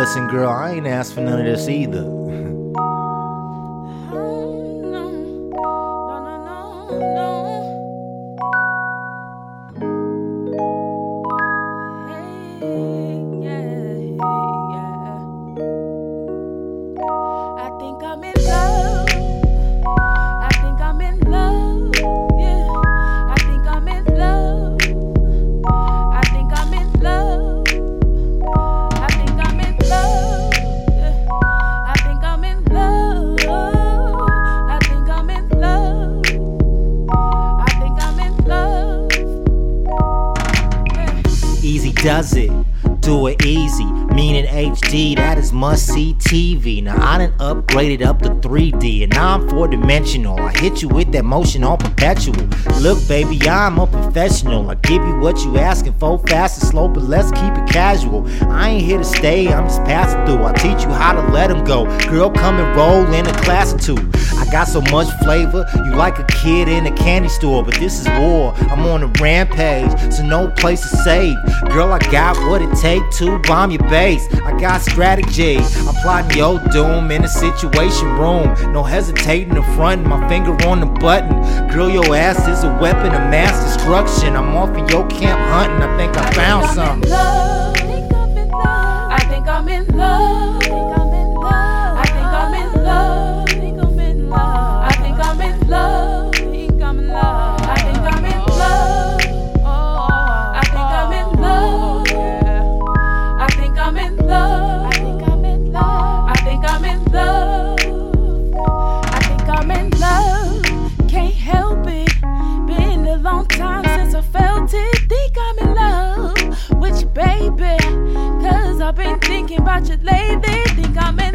Listen, girl, I ain't asked for none of this either. Does it. Do it easy, meaning HD, that is must see TV. Now I done upgraded up to 3D and now I'm four dimensional. I hit you with that motion on perpetual. Look, baby, I'm a professional. I give you what you asking for, fast and slow, but let's keep it casual. I ain't here to stay, I'm just passing through. I teach you how to let 'em go. Girl, come and roll in a class or two. I got so much flavor, you like a kid in a candy store, but this is war. I'm on a rampage, so no place to save. Girl, I got what it take to bomb your base. I got strategy. I'm plotting your doom in a situation room. No hesitating to front, my finger on the button. Girl, your ass is a weapon of mass destruction. I'm off in your camp hunting. I think I found something. I've been thinking about you lately. Think I'm in